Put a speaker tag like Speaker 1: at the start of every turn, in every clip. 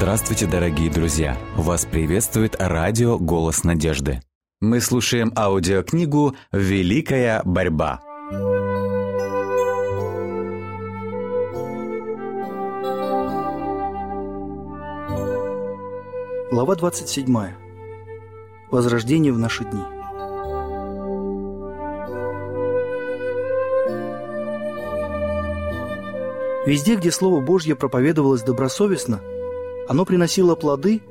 Speaker 1: Здравствуйте, дорогие друзья! Вас приветствует радио «Голос надежды». Мы слушаем аудиокнигу «Великая борьба».
Speaker 2: Глава 27. Возрождение в наши дни. Везде, где Слово Божье проповедовалось добросовестно, оно приносило плоды,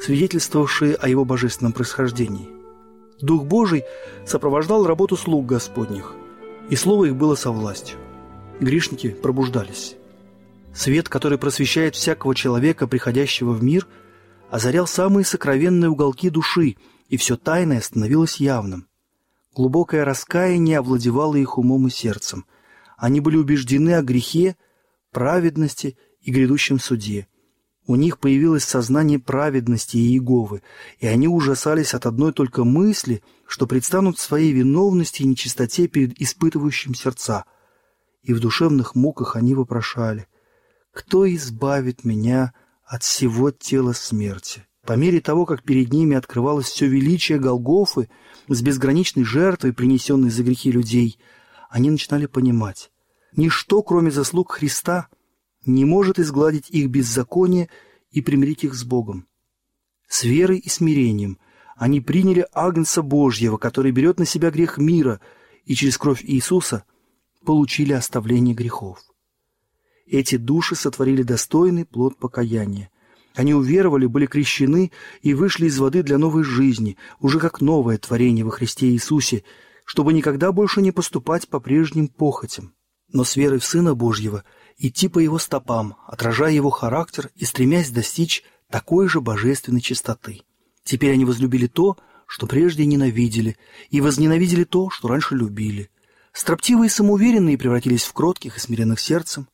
Speaker 2: свидетельствовавшие о его божественном происхождении. Дух Божий сопровождал работу слуг Господних, и слово их было со властью. Грешники пробуждались. Свет, который просвещает всякого человека, приходящего в мир, озарял самые сокровенные уголки души, и все тайное становилось явным. Глубокое раскаяние овладевало их умом и сердцем. Они были убеждены о грехе, праведности и грядущем суде. У них появилось сознание праведности Иеговы, и они ужасались от одной только мысли, что предстанут своей виновности и нечистоте перед испытывающим сердца. И в душевных муках они вопрошали, «Кто избавит меня от всего тела смерти?» По мере того, как перед ними открывалось все величие Голгофы с безграничной жертвой, принесенной за грехи людей, они начинали понимать, Ничто, кроме заслуг Христа, не может изгладить их беззаконие и примирить их с Богом. С верой и смирением они приняли Агнца Божьего, который берет на себя грех мира, и через кровь Иисуса получили оставление грехов. Эти души сотворили достойный плод покаяния. Они уверовали, были крещены и вышли из воды для новой жизни, уже как новое творение во Христе Иисусе, чтобы никогда больше не поступать по прежним похотям но с верой в Сына Божьего идти по Его стопам, отражая Его характер и стремясь достичь такой же божественной чистоты. Теперь они возлюбили то, что прежде ненавидели, и возненавидели то, что раньше любили. Строптивые и самоуверенные превратились в кротких и смиренных сердцем,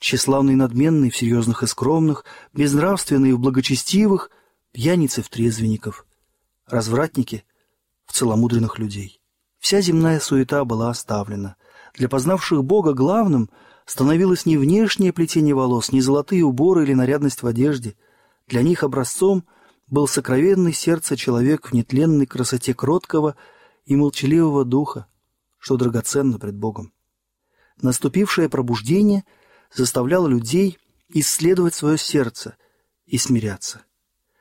Speaker 2: тщеславные и надменные в серьезных и скромных, безнравственные в благочестивых, пьяницы в трезвенников, развратники в целомудренных людей. Вся земная суета была оставлена, для познавших Бога главным становилось не внешнее плетение волос, не золотые уборы или нарядность в одежде. Для них образцом был сокровенный сердце человек в нетленной красоте кроткого и молчаливого духа, что драгоценно пред Богом. Наступившее пробуждение заставляло людей исследовать свое сердце и смиряться.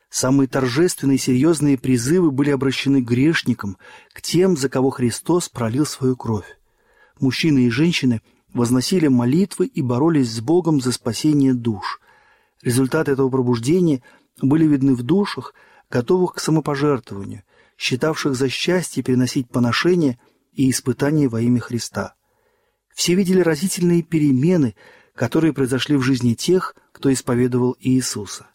Speaker 2: Самые торжественные и серьезные призывы были обращены грешникам, к тем, за кого Христос пролил свою кровь мужчины и женщины возносили молитвы и боролись с Богом за спасение душ. Результаты этого пробуждения были видны в душах, готовых к самопожертвованию, считавших за счастье переносить поношения и испытания во имя Христа. Все видели разительные перемены, которые произошли в жизни тех, кто исповедовал Иисуса.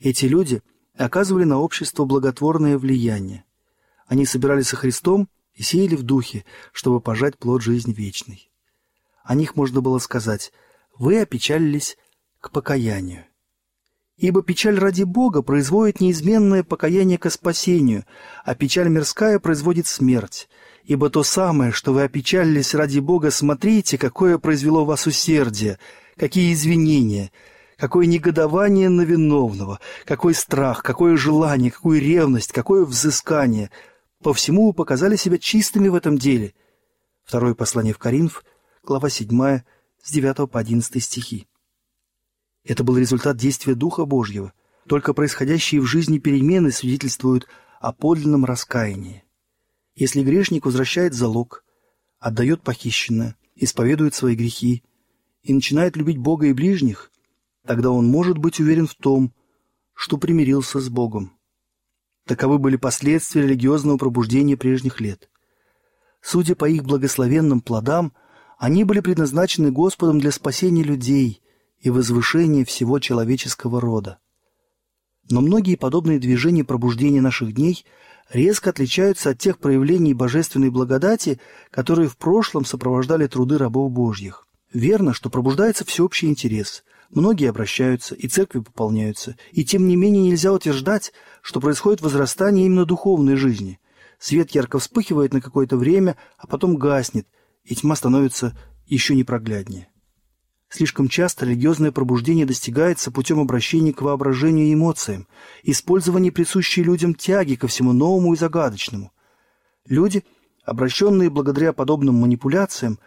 Speaker 2: Эти люди оказывали на общество благотворное влияние. Они собирались со Христом и сеяли в духе, чтобы пожать плод жизни вечной. О них можно было сказать «Вы опечалились к покаянию». Ибо печаль ради Бога производит неизменное покаяние ко спасению, а печаль мирская производит смерть. Ибо то самое, что вы опечалились ради Бога, смотрите, какое произвело вас усердие, какие извинения, какое негодование на виновного, какой страх, какое желание, какую ревность, какое взыскание – по всему вы показали себя чистыми в этом деле. Второе послание в Коринф, глава 7, с 9 по 11 стихи. Это был результат действия Духа Божьего. Только происходящие в жизни перемены свидетельствуют о подлинном раскаянии. Если грешник возвращает залог, отдает похищенное, исповедует свои грехи и начинает любить Бога и ближних, тогда он может быть уверен в том, что примирился с Богом. Таковы были последствия религиозного пробуждения прежних лет. Судя по их благословенным плодам, они были предназначены Господом для спасения людей и возвышения всего человеческого рода. Но многие подобные движения пробуждения наших дней резко отличаются от тех проявлений божественной благодати, которые в прошлом сопровождали труды рабов Божьих. Верно, что пробуждается всеобщий интерес, Многие обращаются, и церкви пополняются, и тем не менее нельзя утверждать, что происходит возрастание именно духовной жизни. Свет ярко вспыхивает на какое-то время, а потом гаснет, и тьма становится еще непрогляднее. Слишком часто религиозное пробуждение достигается путем обращения к воображению и эмоциям, использования присущей людям тяги ко всему новому и загадочному. Люди, обращенные благодаря подобным манипуляциям,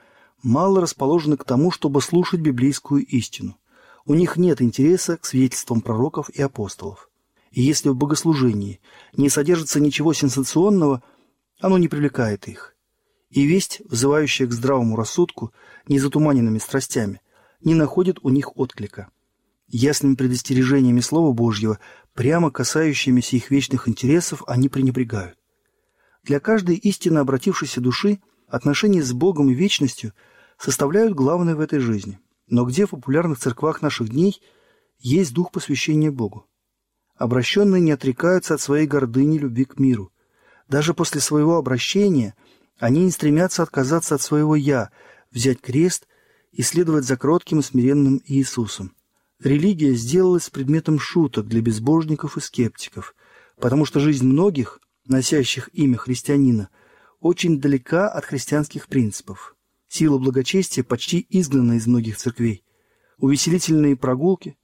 Speaker 2: мало расположены к тому, чтобы слушать библейскую истину. У них нет интереса к свидетельствам пророков и апостолов. И если в богослужении не содержится ничего сенсационного, оно не привлекает их. И весть, взывающая к здравому рассудку, не затуманенными страстями, не находит у них отклика. Ясными предостережениями Слова Божьего, прямо касающимися их вечных интересов, они пренебрегают. Для каждой истинно обратившейся души отношения с Богом и вечностью составляют главное в этой жизни. Но где в популярных церквах наших дней есть дух посвящения Богу? Обращенные не отрекаются от своей гордыни любви к миру. Даже после своего обращения они не стремятся отказаться от своего «я», взять крест и следовать за кротким и смиренным Иисусом. Религия сделалась предметом шуток для безбожников и скептиков, потому что жизнь многих, носящих имя христианина, очень далека от христианских принципов. Сила благочестия почти изгнана из многих церквей. Увеселительные прогулки,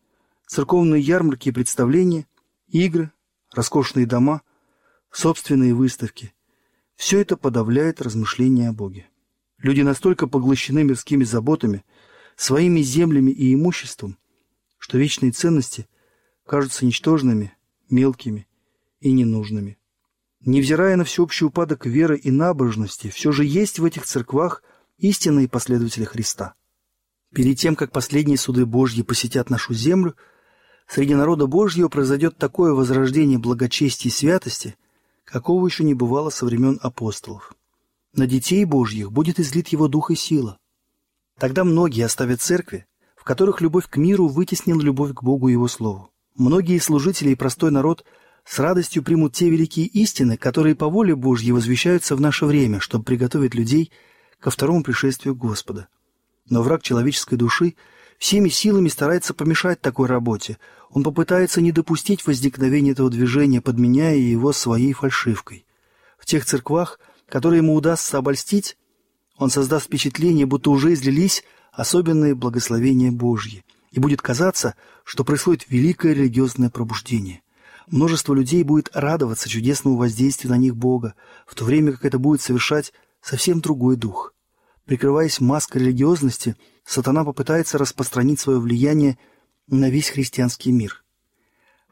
Speaker 2: церковные ярмарки и представления, игры, роскошные дома, собственные выставки – все это подавляет размышления о Боге. Люди настолько поглощены мирскими заботами, своими землями и имуществом, что вечные ценности кажутся ничтожными, мелкими и ненужными. Невзирая на всеобщий упадок веры и набожности, все же есть в этих церквах истинные последователи Христа. Перед тем, как последние суды Божьи посетят нашу землю, среди народа Божьего произойдет такое возрождение благочестия и святости, какого еще не бывало со времен апостолов. На детей Божьих будет излит его дух и сила. Тогда многие оставят церкви, в которых любовь к миру вытеснила любовь к Богу и Его Слову. Многие служители и простой народ с радостью примут те великие истины, которые по воле Божьей возвещаются в наше время, чтобы приготовить людей ко второму пришествию Господа. Но враг человеческой души всеми силами старается помешать такой работе. Он попытается не допустить возникновения этого движения, подменяя его своей фальшивкой. В тех церквах – которые ему удастся обольстить, он создаст впечатление, будто уже излились особенные благословения Божьи, и будет казаться, что происходит великое религиозное пробуждение. Множество людей будет радоваться чудесному воздействию на них Бога, в то время как это будет совершать совсем другой дух. Прикрываясь маской религиозности, сатана попытается распространить свое влияние на весь христианский мир.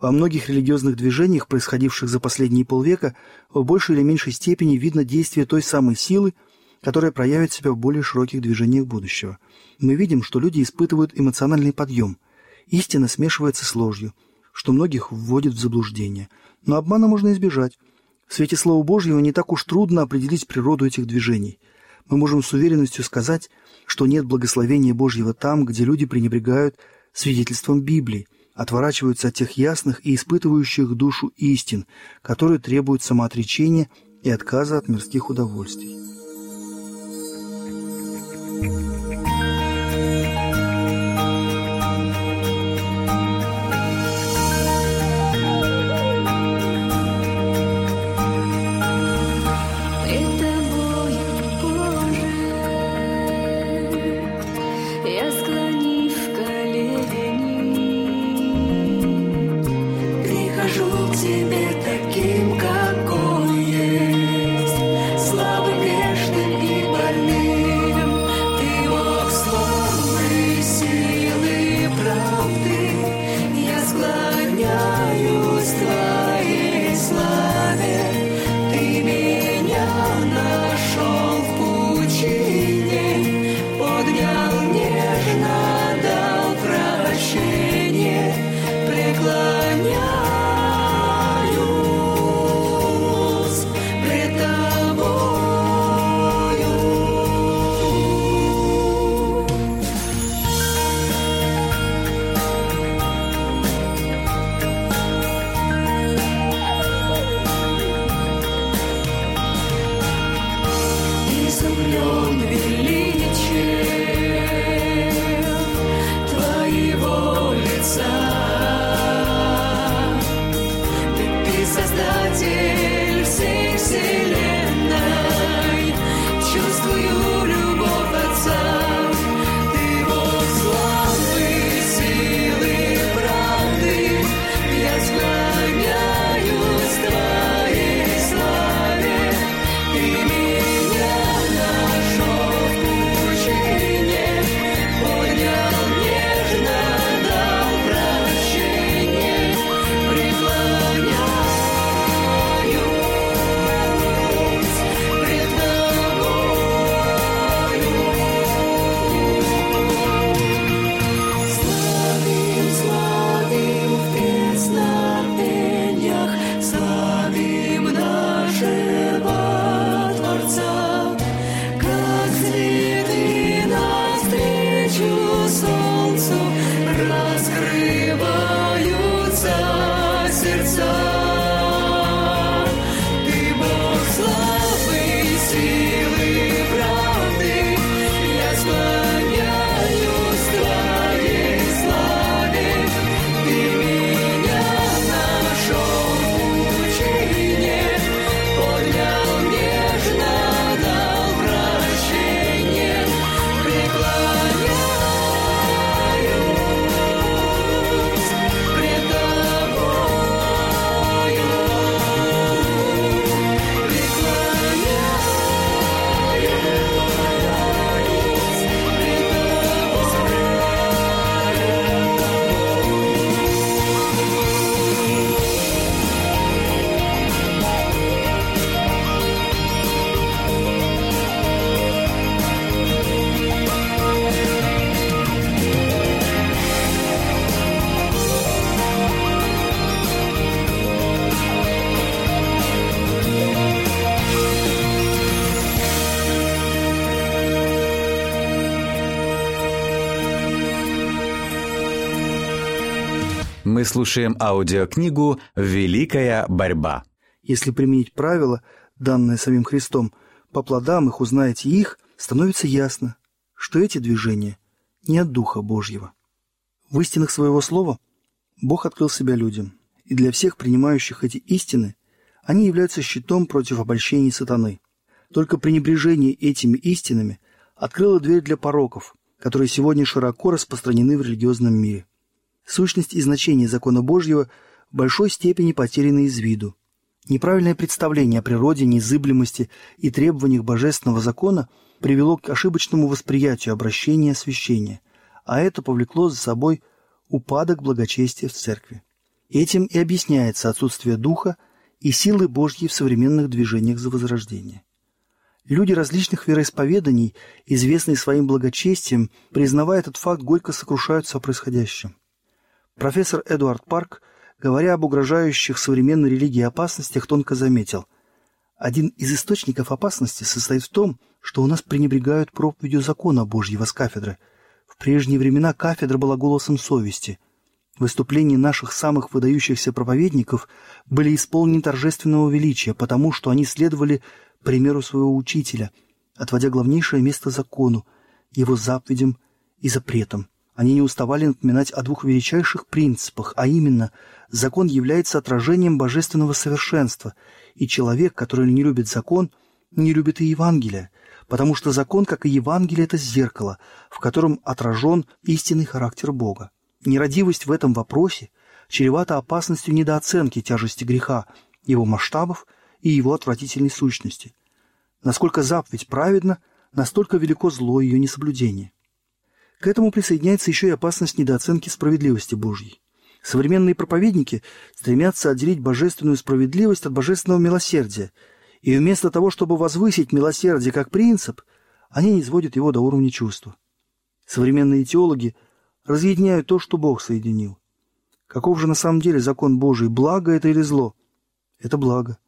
Speaker 2: Во многих религиозных движениях, происходивших за последние полвека, в большей или меньшей степени видно действие той самой силы, которая проявит себя в более широких движениях будущего. Мы видим, что люди испытывают эмоциональный подъем. Истина смешивается с ложью, что многих вводит в заблуждение. Но обмана можно избежать. В свете Слова Божьего не так уж трудно определить природу этих движений. Мы можем с уверенностью сказать, что нет благословения Божьего там, где люди пренебрегают свидетельством Библии – отворачиваются от тех ясных и испытывающих душу истин, которые требуют самоотречения и отказа от мирских удовольствий.
Speaker 1: Мы слушаем аудиокнигу «Великая борьба».
Speaker 2: Если применить правила, данные самим Христом, по плодам их узнаете их, становится ясно, что эти движения не от Духа Божьего. В истинах своего слова Бог открыл себя людям, и для всех принимающих эти истины они являются щитом против обольщений сатаны. Только пренебрежение этими истинами открыло дверь для пороков, которые сегодня широко распространены в религиозном мире. Сущность и значение закона Божьего в большой степени потеряны из виду. Неправильное представление о природе, незыблемости и требованиях божественного закона привело к ошибочному восприятию обращения и освящения, а это повлекло за собой упадок благочестия в церкви. Этим и объясняется отсутствие духа и силы Божьей в современных движениях за возрождение. Люди различных вероисповеданий, известные своим благочестием, признавая этот факт, горько сокрушаются о происходящем. Профессор Эдуард Парк, говоря об угрожающих современной религии опасностях, тонко заметил, один из источников опасности состоит в том, что у нас пренебрегают проповедью закона Божьего с кафедры. В прежние времена кафедра была голосом совести – Выступления наших самых выдающихся проповедников были исполнены торжественного величия, потому что они следовали примеру своего учителя, отводя главнейшее место закону, его заповедям и запретам. Они не уставали напоминать о двух величайших принципах, а именно, закон является отражением божественного совершенства, и человек, который не любит закон, не любит и Евангелие, потому что закон, как и Евангелие, это зеркало, в котором отражен истинный характер Бога. Нерадивость в этом вопросе чревата опасностью недооценки тяжести греха, его масштабов и его отвратительной сущности. Насколько заповедь праведна, настолько велико зло ее несоблюдение. К этому присоединяется еще и опасность недооценки справедливости Божьей. Современные проповедники стремятся отделить божественную справедливость от божественного милосердия, и вместо того, чтобы возвысить милосердие как принцип, они не его до уровня чувства. Современные теологи – разъединяют то, что Бог соединил. Каков же на самом деле закон Божий, благо это или зло? Это благо.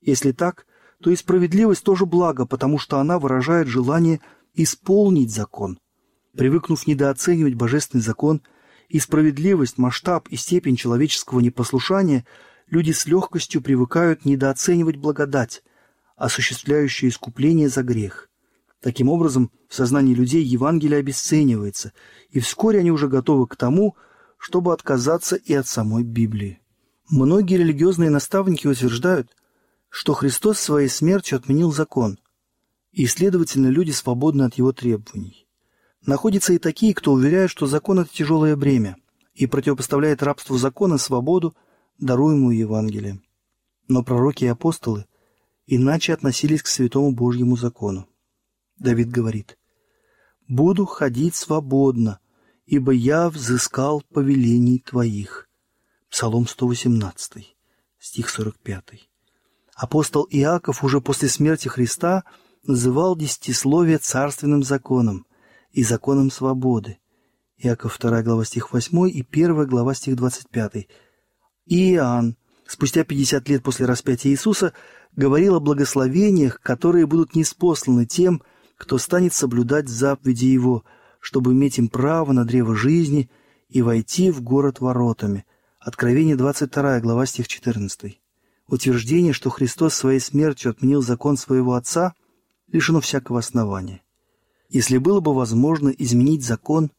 Speaker 2: Если так, то и справедливость тоже благо, потому что она выражает желание исполнить закон. Привыкнув недооценивать божественный закон и справедливость, масштаб и степень человеческого непослушания, люди с легкостью привыкают недооценивать благодать, осуществляющую искупление за грех. Таким образом, в сознании людей Евангелие обесценивается, и вскоре они уже готовы к тому, чтобы отказаться и от самой Библии. Многие религиозные наставники утверждают, что Христос своей смертью отменил закон, и, следовательно, люди свободны от его требований. Находятся и такие, кто уверяет, что закон – это тяжелое бремя, и противопоставляет рабству закона свободу, даруемую Евангелием. Но пророки и апостолы иначе относились к святому Божьему закону. Давид говорит, «Буду ходить свободно, ибо я взыскал повелений Твоих». Псалом 118, стих 45. Апостол Иаков уже после смерти Христа называл десятисловие царственным законом и законом свободы. Иаков 2 глава стих 8 и 1 глава стих 25. И Иоанн, спустя 50 лет после распятия Иисуса, говорил о благословениях, которые будут неспосланы тем, кто станет соблюдать заповеди Его, чтобы иметь им право на древо жизни и войти в город воротами. Откровение 22 глава стих 14. Утверждение, что Христос своей смертью отменил закон своего Отца, лишено всякого основания. Если было бы возможно изменить закон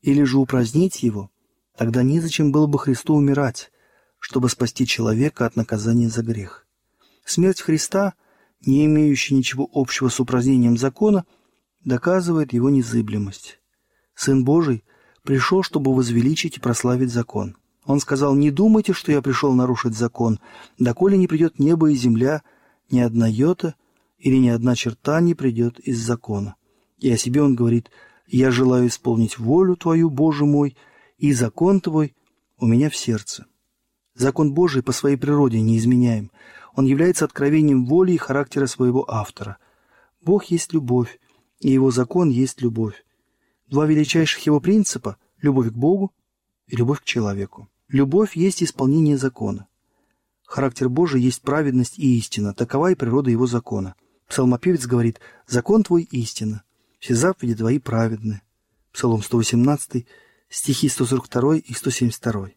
Speaker 2: или же упразднить его, тогда незачем было бы Христу умирать, чтобы спасти человека от наказания за грех. Смерть Христа – не имеющий ничего общего с упразднением закона, доказывает его незыблемость. Сын Божий пришел, чтобы возвеличить и прославить закон. Он сказал, «Не думайте, что я пришел нарушить закон, доколе не придет небо и земля, ни одна йота или ни одна черта не придет из закона». И о себе он говорит, «Я желаю исполнить волю Твою, Боже мой, и закон Твой у меня в сердце». Закон Божий по своей природе неизменяем. Он является откровением воли и характера своего автора. Бог есть любовь, и его закон есть любовь. Два величайших его принципа – любовь к Богу и любовь к человеку. Любовь есть исполнение закона. Характер Божий есть праведность и истина, такова и природа его закона. Псалмопевец говорит «Закон твой – истина, все заповеди твои праведны». Псалом 118, стихи 142 и 172.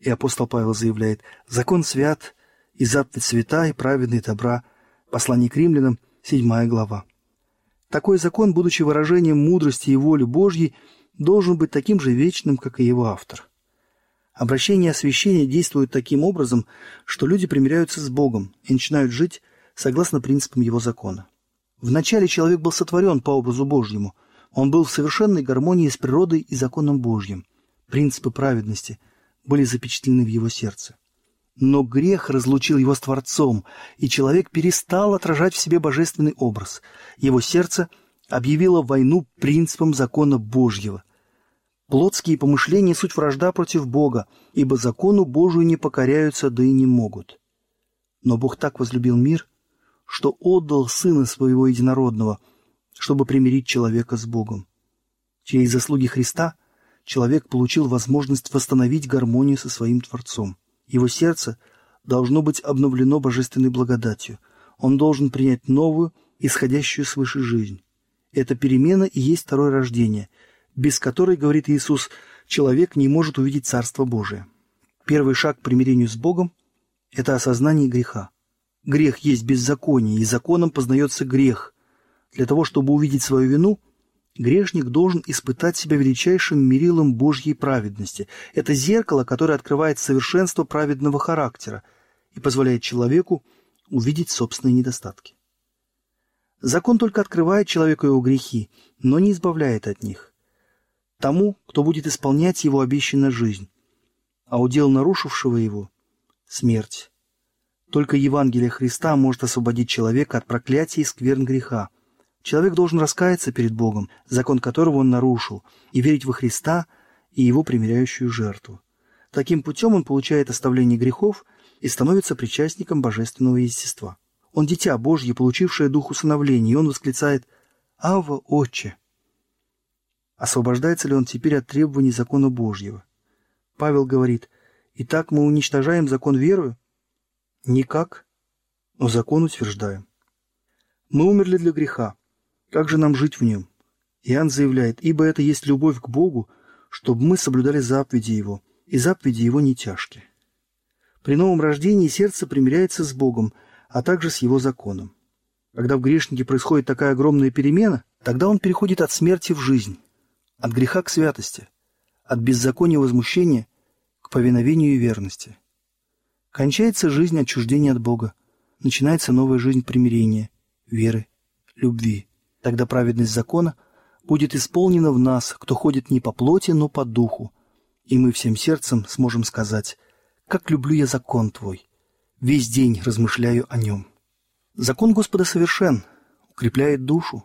Speaker 2: И апостол Павел заявляет, «Закон свят, и заповедь свята, и праведный добра». Послание к римлянам, 7 глава. Такой закон, будучи выражением мудрости и воли Божьей, должен быть таким же вечным, как и его автор. Обращение и освящение действуют таким образом, что люди примиряются с Богом и начинают жить согласно принципам его закона. Вначале человек был сотворен по образу Божьему. Он был в совершенной гармонии с природой и законом Божьим. Принципы праведности были запечатлены в его сердце. Но грех разлучил его с Творцом, и человек перестал отражать в себе божественный образ. Его сердце объявило войну принципам закона Божьего. Плотские помышления – суть вражда против Бога, ибо закону Божию не покоряются, да и не могут. Но Бог так возлюбил мир, что отдал Сына Своего Единородного, чтобы примирить человека с Богом. Через заслуги Христа человек получил возможность восстановить гармонию со своим Творцом. Его сердце должно быть обновлено божественной благодатью. Он должен принять новую, исходящую свыше жизнь. Эта перемена и есть второе рождение, без которой, говорит Иисус, человек не может увидеть Царство Божие. Первый шаг к примирению с Богом – это осознание греха. Грех есть беззаконие, и законом познается грех. Для того, чтобы увидеть свою вину – Грешник должен испытать себя величайшим мерилом Божьей праведности. Это зеркало, которое открывает совершенство праведного характера и позволяет человеку увидеть собственные недостатки. Закон только открывает человеку его грехи, но не избавляет от них. Тому, кто будет исполнять его обещанную жизнь, а удел нарушившего его – смерть. Только Евангелие Христа может освободить человека от проклятия и скверн греха – Человек должен раскаяться перед Богом, закон которого он нарушил, и верить во Христа и его примиряющую жертву. Таким путем он получает оставление грехов и становится причастником божественного естества. Он дитя Божье, получившее дух усыновления, и он восклицает «Ава, Отче!». Освобождается ли он теперь от требований закона Божьего? Павел говорит «Итак мы уничтожаем закон верою?» Никак, но закон утверждаем. Мы умерли для греха, как же нам жить в нем? Иоанн заявляет, ибо это есть любовь к Богу, чтобы мы соблюдали заповеди Его, и заповеди Его не тяжкие. При новом рождении сердце примиряется с Богом, а также с Его законом. Когда в грешнике происходит такая огромная перемена, тогда он переходит от смерти в жизнь, от греха к святости, от беззакония возмущения к повиновению и верности. Кончается жизнь отчуждения от Бога, начинается новая жизнь примирения, веры, любви. Тогда праведность закона будет исполнена в нас, кто ходит не по плоти, но по духу. И мы всем сердцем сможем сказать, «Как люблю я закон Твой! Весь день размышляю о нем». Закон Господа совершен, укрепляет душу.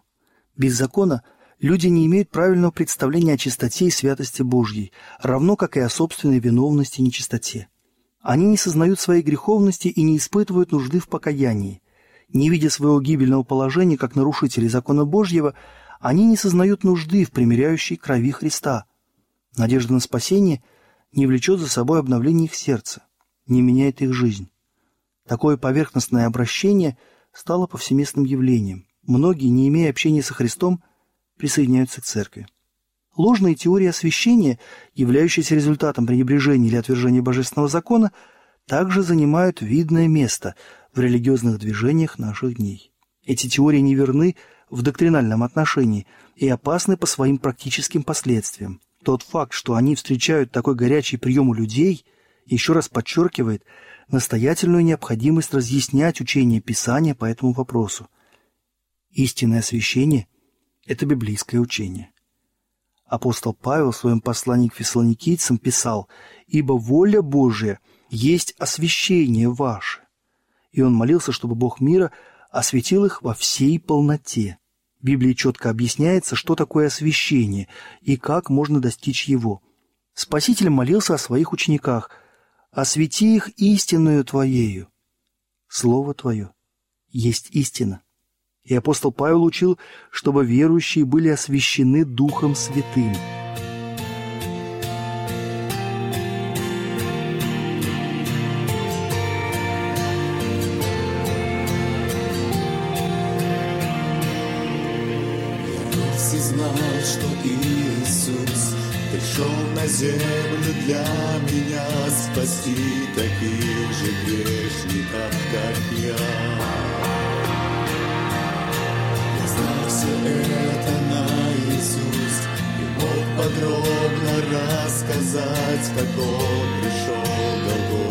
Speaker 2: Без закона люди не имеют правильного представления о чистоте и святости Божьей, равно как и о собственной виновности и нечистоте. Они не сознают своей греховности и не испытывают нужды в покаянии. Не видя своего гибельного положения как нарушители закона Божьего, они не сознают нужды в примиряющей крови Христа. Надежда на спасение не влечет за собой обновление их сердца, не меняет их жизнь. Такое поверхностное обращение стало повсеместным явлением. Многие, не имея общения со Христом, присоединяются к церкви. Ложные теории освящения, являющиеся результатом пренебрежения или отвержения божественного закона, также занимают видное место в религиозных движениях наших дней. Эти теории неверны в доктринальном отношении и опасны по своим практическим последствиям. Тот факт, что они встречают такой горячий прием у людей, еще раз подчеркивает настоятельную необходимость разъяснять учение Писания по этому вопросу. Истинное освящение – это библейское учение. Апостол Павел в своем послании к фессалоникийцам писал «Ибо воля Божия есть освящение ваше, и он молился, чтобы Бог мира осветил их во всей полноте. В Библии четко объясняется, что такое освящение и как можно достичь его. Спаситель молился о своих учениках «Освети их истинную Твоею». Слово Твое есть истина. И апостол Павел учил, чтобы верующие были освящены Духом Святым.
Speaker 3: Все знают, что Иисус пришел на землю для меня спасти таких же грешников, как я. все это Иисус, И мог подробно рассказать, как он пришел домой.